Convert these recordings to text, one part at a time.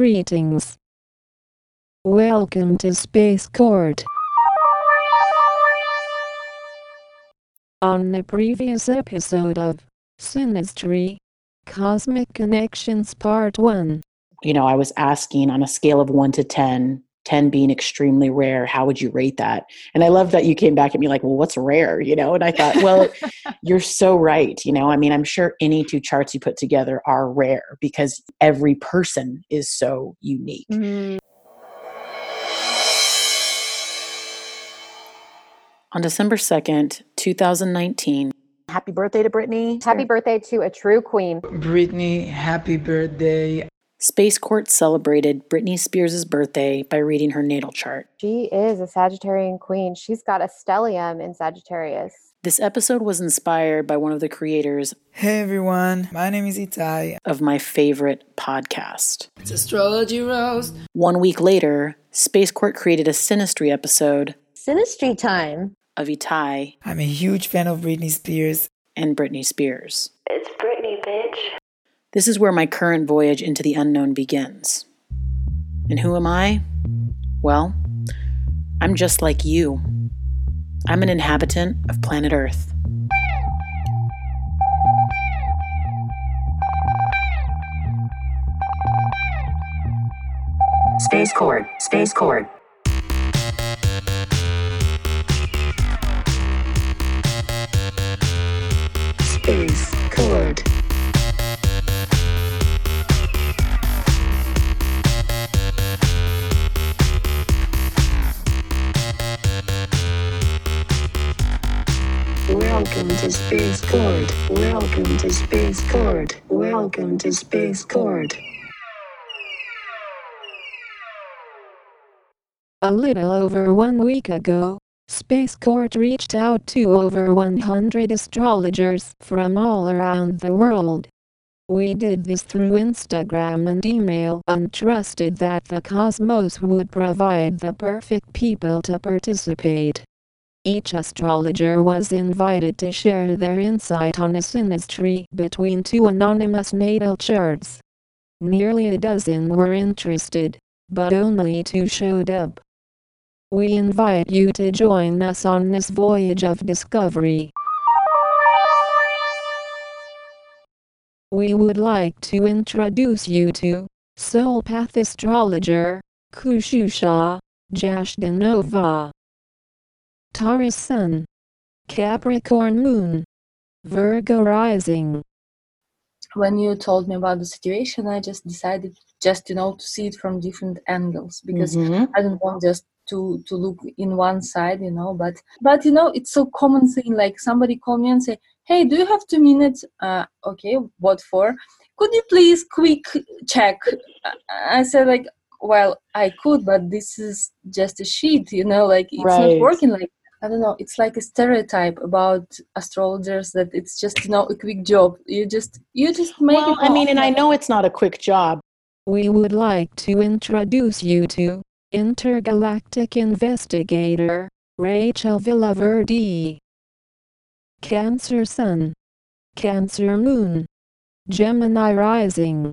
Greetings. Welcome to Space Court. On the previous episode of Synastry, Cosmic Connections Part 1. You know, I was asking on a scale of 1 to 10, 10 being extremely rare, how would you rate that? And I love that you came back at me like, well, what's rare? You know, and I thought, well, you're so right. You know, I mean, I'm sure any two charts you put together are rare because every person is so unique. Mm-hmm. On December 2nd, 2019, happy birthday to Britney. Happy birthday to a true queen. Britney, happy birthday. Space Court celebrated Britney Spears' birthday by reading her natal chart. She is a Sagittarian queen. She's got a stellium in Sagittarius. This episode was inspired by one of the creators. Hey everyone, my name is Itai. Of my favorite podcast. It's Astrology Rose. One week later, Space Court created a Synastry episode. Synastry time. Of Itai. I'm a huge fan of Britney Spears. And Britney Spears. It's Britney, bitch. This is where my current voyage into the unknown begins. And who am I? Well, I'm just like you. I'm an inhabitant of planet Earth. Space Court, Space Court. Space Court. Welcome to Space Court. Welcome to Space Court. Welcome to Space Court. A little over one week ago, Space Court reached out to over 100 astrologers from all around the world. We did this through Instagram and email and trusted that the cosmos would provide the perfect people to participate. Each astrologer was invited to share their insight on a synastry between two anonymous natal charts. Nearly a dozen were interested, but only two showed up. We invite you to join us on this voyage of discovery. We would like to introduce you to Soul Path Astrologer, Khushusha, Jashdhanova. Taurus Sun, Capricorn Moon, Virgo Rising. When you told me about the situation, I just decided just you know to see it from different angles because mm-hmm. I don't want just to to look in one side, you know. But but you know it's so common thing. Like somebody call me and say, "Hey, do you have two minutes?" Uh, okay, what for? Could you please quick check? I said like, well, I could, but this is just a sheet, you know. Like it's right. not working like I don't know, it's like a stereotype about astrologers that it's just you know a quick job. You just you just make well, it. I mean, and I know it's not a quick job. We would like to introduce you to intergalactic investigator Rachel Villaverde. Cancer Sun, Cancer Moon, Gemini Rising.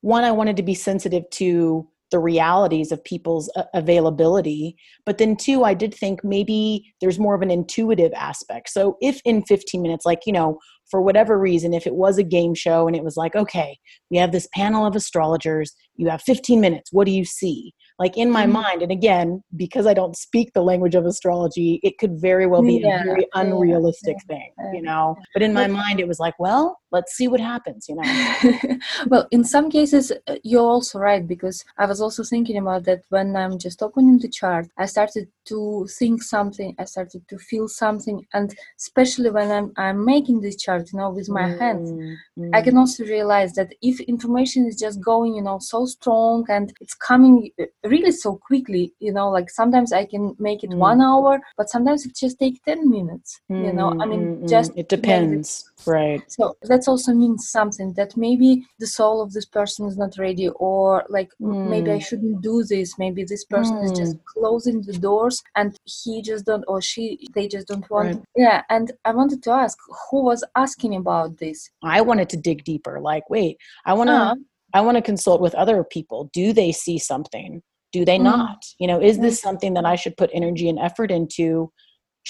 One, I wanted to be sensitive to the realities of people's uh, availability. But then, two, I did think maybe there's more of an intuitive aspect. So, if in 15 minutes, like, you know, for whatever reason, if it was a game show and it was like, okay, we have this panel of astrologers, you have 15 minutes, what do you see? Like in my mm-hmm. mind, and again, because I don't speak the language of astrology, it could very well be yeah, a very unrealistic yeah, thing, you know? But in my mind, it was like, well, let's see what happens, you know? well, in some cases, uh, you're also right, because I was also thinking about that when I'm just opening the chart, I started to think something, I started to feel something, and especially when I'm, I'm making this chart, you know with my mm, hands mm. i can also realize that if information is just going you know so strong and it's coming uh, really so quickly you know like sometimes i can make it mm. one hour but sometimes it just takes 10 minutes you know i mean mm, mm, just it depends right so that also means something that maybe the soul of this person is not ready or like maybe i shouldn't do this maybe this person is just closing the doors and he just don't or she they just don't want right. yeah and i wanted to ask who was asking about this i wanted to dig deeper like wait i want to uh-huh. I want to consult with other people. Do they see something? Do they Mhm. not? You know, is this something that I should put energy and effort into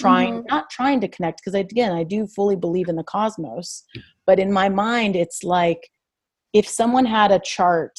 trying, mm-hmm. not trying to connect? Because again, I do fully believe in the cosmos, but in my mind, it's like if someone had a chart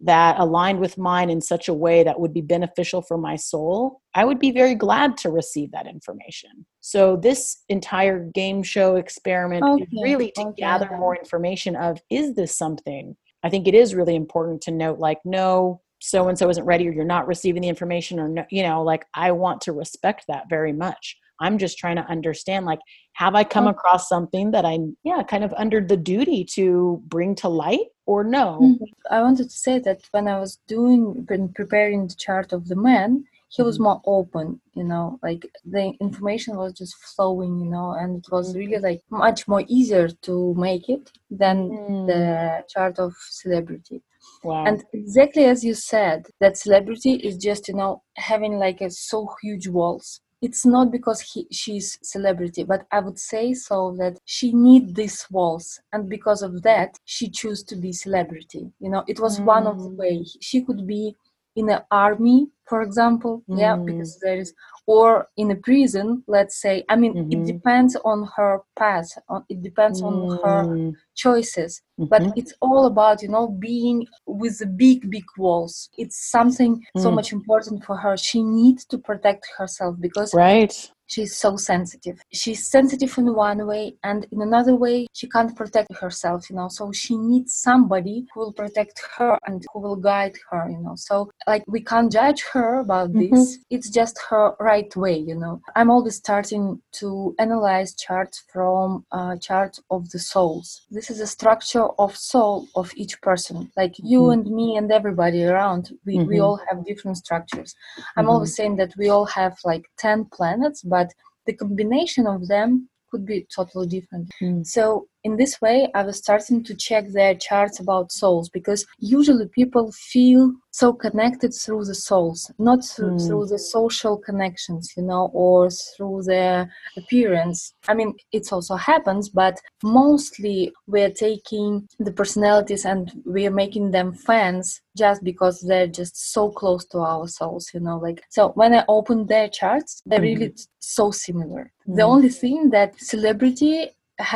that aligned with mine in such a way that would be beneficial for my soul, I would be very glad to receive that information. So this entire game show experiment is really to okay. gather more information of is this something? I think it is really important to note like no so and so isn't ready or you're not receiving the information or no, you know like I want to respect that very much. I'm just trying to understand like have I come Okay. across something that I yeah kind of under the duty to bring to light or no? Mhm. I wanted to say that when I was doing when preparing the chart of the man, he was Mhm. more open, you know, like the information was just flowing, you know, and it was really like much more easier to make it than the chart of celebrity. Wow. And exactly as you said, that celebrity is just, you know, having like a so huge walls. It's not because he, she's celebrity, but I would say so that she need these walls, and because of that, she choose to be celebrity. You know, it was one of the Mm. way she could be in an army, for example, yeah, Mm. because there is, or in a prison. Let's say, I mean, Mhm. it depends on her path. On it depends on her Mm, choices but mhm. it's all about you know being with the big big walls it's something so Mm. much important for her she needs to protect herself because right. she's so sensitive she's sensitive in one way and in another way she can't protect herself you know so she needs somebody who will protect her and who will guide her you know so like we can't judge her about this it's just her right way you know i'm always starting to analyze charts from uh, chart of the souls this is a structure of soul of each person like you Mhm. and me and everybody around we, we Mhm. all have different structures i'm Mhm. always saying that we all have like 10 planets but the combination of them could be totally different Mm. so in this way i was starting to check their charts about souls because usually people feel so connected through the souls not through, Mm. through the social connections you know or through their appearance i mean it also happens but mostly we're taking the personalities and we're making them fans just because they're just so close to our souls you know like so when i open their charts they're really so similar the Mhm. only thing that celebrity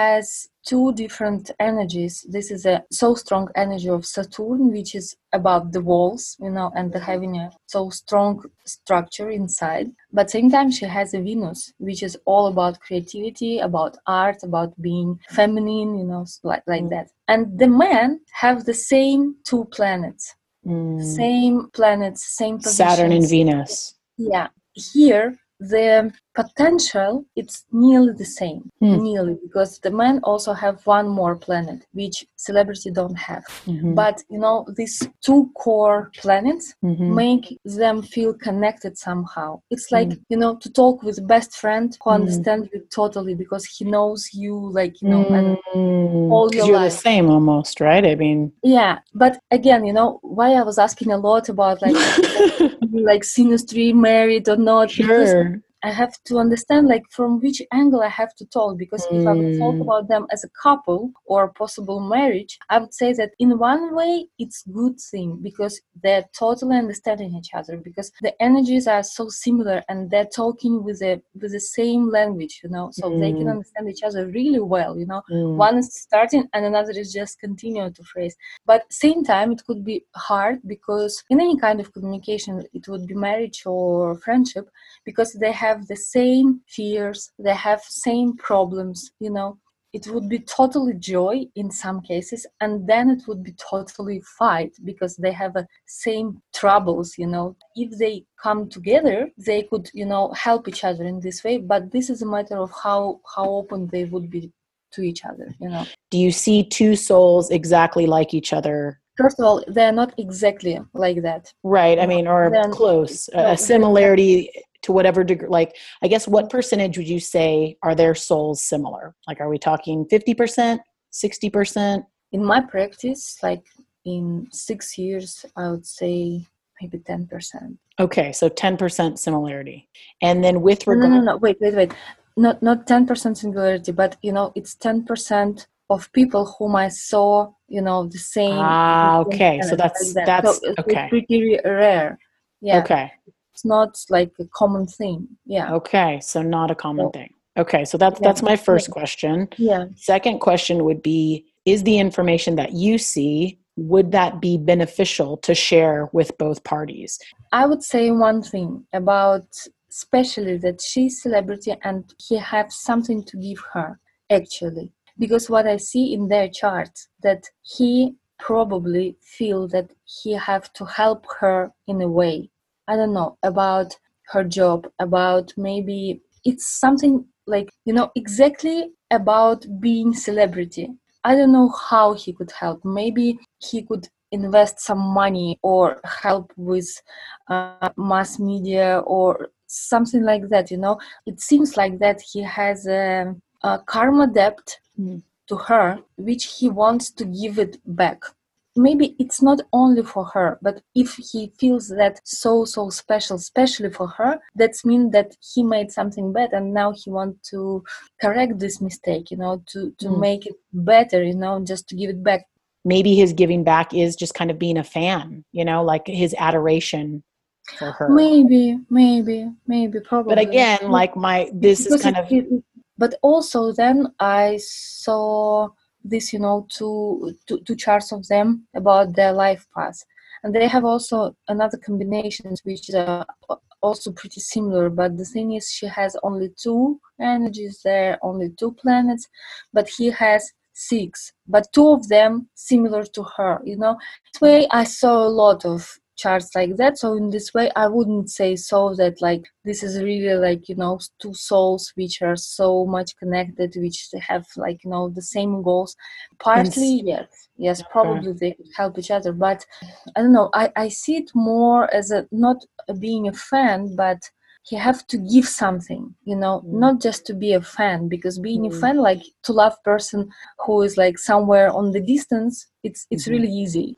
has two different energies this is a so strong energy of saturn which is about the walls you know and the having a so strong structure inside but same time she has a venus which is all about creativity about art about being feminine you know like, like Mm. that and the men have the same two planets Mm. same planets same Saturn and. Venus. Yeah, here the potential it's nearly the same, Hmm. nearly because the men also have one more planet which celebrity don't have. Mhm. But you know these two core planets Mhm. make them feel connected somehow. It's like Mm. you know to talk with best friend who Mm. understands you totally because he knows you like you know and Mm. all your you're life. the same almost, right? I mean, yeah but again you know why i was asking a lot about like like synastry married or not sure. I have to understand like from which angle I have to talk because if I would talk Mm. about them as a couple or possible marriage, I would say that in one way it's good thing because they're totally understanding each other because the energies are so similar and they're talking with a with the same language, you know, so they can Mm. understand each other really well, you know. Mm. One is starting and another is just continuing to phrase. But same time it could be hard because in any kind of communication, it would be marriage or friendship, because they have the same fears they have same problems you know? It would be totally joy in some cases and then it would be totally fight because they have the same troubles you know? If they come together they could you know help each other in this way but this is a matter of how how open they would be to each other you know? Do you see two souls exactly like each other? first of all they're not exactly like that. Right. I mean, or Then- close, no, a similarity to whatever degree. Like, I guess what percentage would you say are their souls similar? Like, are we talking 50%, 60%? in my practice like in six years i would say maybe 10% Okay. So 10% similarity. And then with no, regard, no no no wait wait wait not not 10% singularity but you know it's 10% of people whom I saw, you know, the same. Ah, okay. So talent like that's that. that's so okay. pretty rare. Yeah, Okay. It's not like a common thing. Yeah, Okay. So not a common So- thing. Okay. So that's Yeah. that's my first question. yeah. Second question would be Is the information that you see, would that be beneficial to share with both parties? I would say one thing about especially that she's celebrity and he have something to give her actually because what I see in their chart that he probably feel that he have to help her in a way. I don't know about her job, about maybe it's something like you know exactly about being celebrity. I don't know how he could help. Maybe he could invest some money or help with uh, mass media or something like that you know it seems like that he has a, a karma debt Mm. to her which he wants to give it back maybe it's not only for her but if he feels that so so special especially for her that's mean that he made something bad and now he want to correct this mistake you know to to Mm. make it better you know just to give it back Maybe his giving back is just kind of being a fan, you know, like his adoration for her. maybe maybe maybe probably But again, like my this is kind it- of it- but also then i saw this you know two, two two charts of them about their life path. And they have also another combinations which are also pretty similar but the thing is she has only two energies there only two planets but he has six but two of them similar to her you know? This way i saw a lot of charts like that so in this way i wouldn't say so that like this is really like you know two souls which are so much connected which have like you know the same goals partly yes yes Okay. probably they could help each other but i don't know i i see it more as a not being a fan but you have to give something you know Mm. not just to be a fan because being Mm. a fan like to love person who is like somewhere on the distance it's it's Mhm. really easy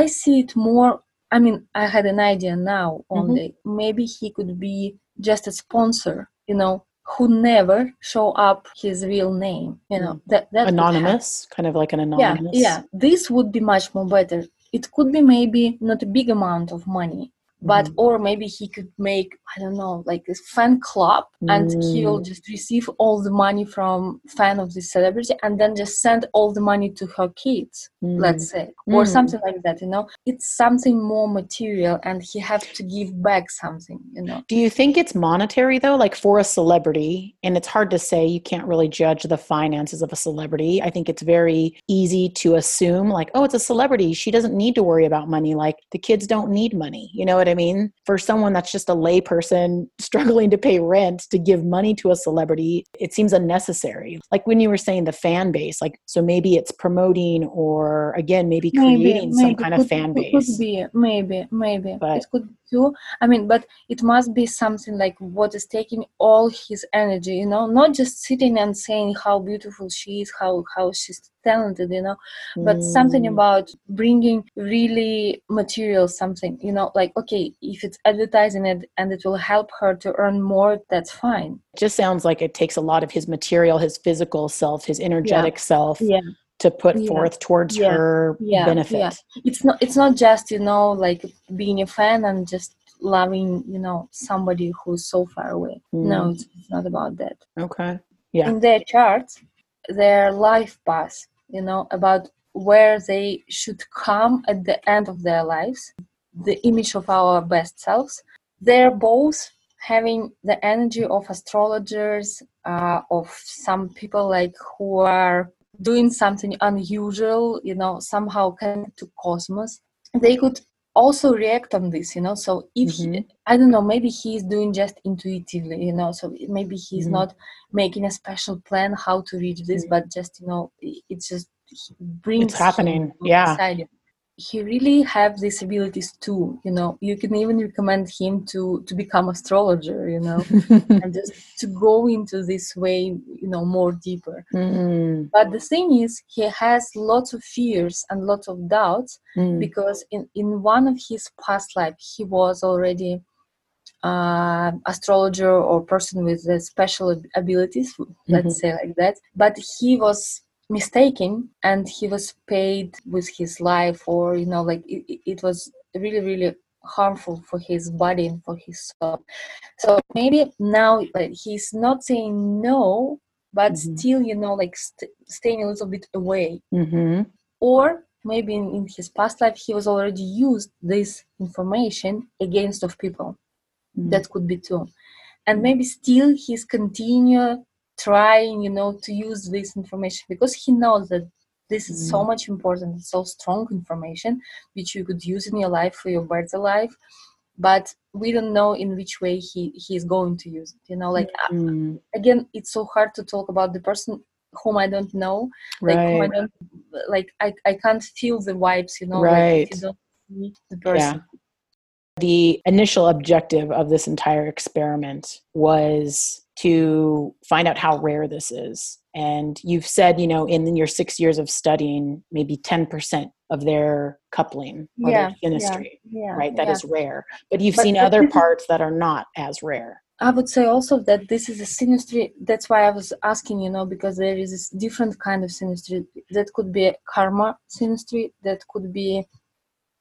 i see it more i mean i had an idea now only mm-hmm. maybe he could be just a sponsor you know who never show up his real name you know that that anonymous, kind of like an anonymous. yeah yeah this would be much more better. It could be maybe not a big amount of money but Mhm. or maybe he could make i don't know like a fan club and he'll Mm. just receive all the money from fan of this celebrity and then just send all the money to her kids Mm. let's say or Mm. something like that you know it's something more material and he have to give back something you know Do you think it's monetary though? Like for a celebrity, and it's hard to say, you can't really judge the finances of a celebrity. I think it's very easy to assume, like, oh, it's a celebrity. She doesn't need to worry about money. Like the kids don't need money. You know what I mean? For someone that's just a layperson struggling to pay rent to give money to a celebrity, it seems unnecessary. Like when you were saying the fan base, like, so maybe it's promoting or again, maybe creating some kind of fan could- base. Could be, maybe, maybe. But- it could too. I mean, but it must be something like what is taking all his energy, you know, not just sitting and saying how beautiful she is, how how she's talented, you know, but something Mm. about bringing really material something, you know, like okay, if it's advertising it and it will help her to earn more, that's fine. It just sounds like it takes a lot of his material, his physical self, his energetic self Yeah. To put Yeah. forth towards Yeah. her Yeah, benefit. yeah. It's not it's not just, you know, like being a fan and just loving, you know, somebody who's so far away. No, Mm. it's, it's not about that. Okay. Yeah. In their charts, their life path, you know, about where they should come at the end of their lives, the image of our best selves. They're both having the energy of astrologers, uh, of some people like who are doing something unusual, you know, somehow connected to cosmos. They could also react on this, you know. So if he, Mhm. I don't know, maybe he's doing just intuitively, you know. So maybe he's Mhm. not making a special plan how to reach this, Mhm. but just you know, it- it's just he brings him happening, yeah. He really have these abilities too, you know. You can even recommend him to to become astrologer, you know, and just to go into this way, you know, more deeper. Mm, But the thing is, he has lots of fears and lots of doubts mm, because in, in one of his past life he was already uh, astrologer or person with uh, special abilities let's Mhm. say like that but he was mistaken and he was paid with his life or you know like it, it was really really harmful for his body and for his soul. So maybe now like, he's not saying no but Mhm. still you know like st- staying a little bit away. Mm-hmm. or maybe in, in his past life he was already used this information against of people. That could be too and maybe still he's continue trying you know to use this information because he knows that this is so much important so strong information which you could use in your life for your better life but we don't know in which way he he is going to use it you know like uh, Mm, again it's so hard to talk about the person whom i don't know like whom I right. don't like I, I can't feel the vibes you know like Right. if you the person yeah. The initial objective of this entire experiment was to find out how rare this is. And you've said, you know, in your six years of studying, maybe 10% of their coupling or Yeah, their synastry, yeah right? That yeah. is rare. But you've But- seen other parts that are not as rare. I would say also that this is a synastry. That's why I was asking, you know, because there is this different kind of synastry. That could be a karma synastry. That could be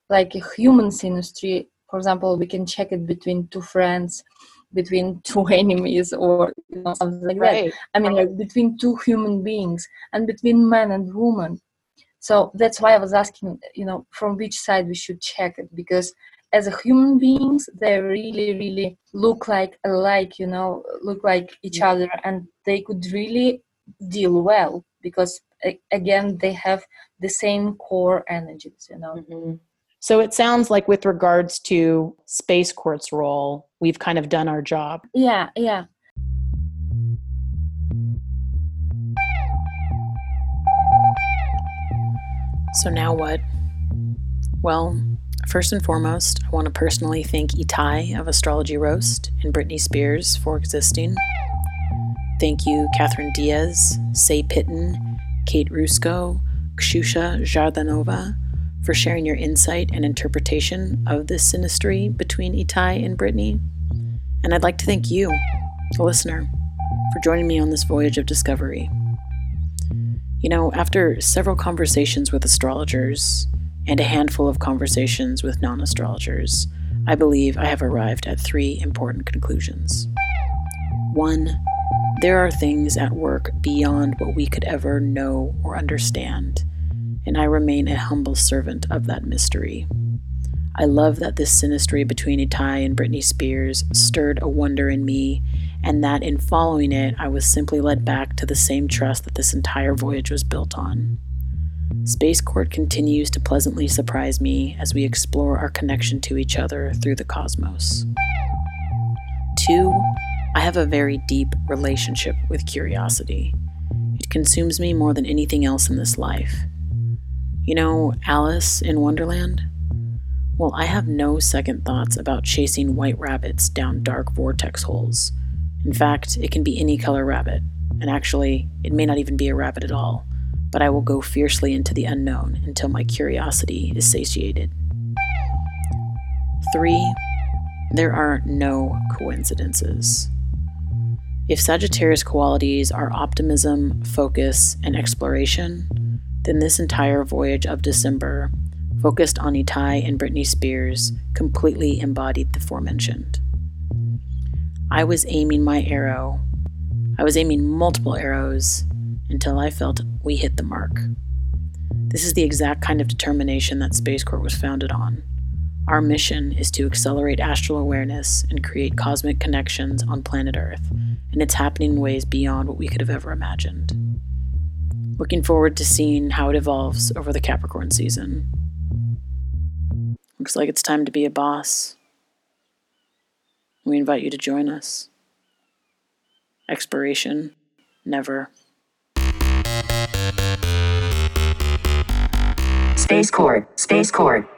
like a human synastry. For example, we can check it between two friends, between two enemies, or you know, something like that. I mean, like between two human beings and between man and woman. So that's why I was asking, you know, from which side we should check it because as a human beings, they really, really look like alike, you know, look like each other, and they could really deal well because again they have the same core energies, you know. Mhm. So it sounds like, with regards to Space Court's role, we've kind of done our job. Yeah, yeah. So now what? Well, first and foremost, I want to personally thank Itai of Astrology Roast and Britney Spears for existing. Thank you, Catherine Diaz, Say Pitton, Kate Rusko, Kshusha Jardanova, for sharing your insight and interpretation of this synastry between Itai and Britney. And I'd like to thank you, the listener, for joining me on this voyage of discovery. You know, after several conversations with astrologers and a handful of conversations with non astrologers, I believe I have arrived at three important conclusions. One, there are things at work beyond what we could ever know or understand, and I remain a humble servant of that mystery. I love that this synastry between Itai and Britney Spears stirred a wonder in me, and that in following it, I was simply led back to the same trust that this entire voyage was built on. Space Court continues to pleasantly surprise me as we explore our connection to each other through the cosmos. Two, I have a very deep relationship with curiosity. It consumes me more than anything else in this life. You know, Alice in Wonderland? Well, I have no second thoughts about chasing white rabbits down dark vortex holes. In fact, it can be any color rabbit, and actually, it may not even be a rabbit at all, but I will go fiercely into the unknown until my curiosity is satiated. Three, there are no coincidences. If Sagittarius qualities are optimism, focus, and exploration, then this entire voyage of December, focused on Itai and Britney Spears, completely embodied the forementioned. I was aiming my arrow. I was aiming multiple arrows until I felt we hit the mark. This is the exact kind of determination that Space Corps was founded on. Our mission is to accelerate astral awareness and create cosmic connections on planet Earth, and it's happening in ways beyond what we could have ever imagined. Looking forward to seeing how it evolves over the Capricorn season. Looks like it's time to be a boss. We invite you to join us. Expiration, never. Space Court, Space Court.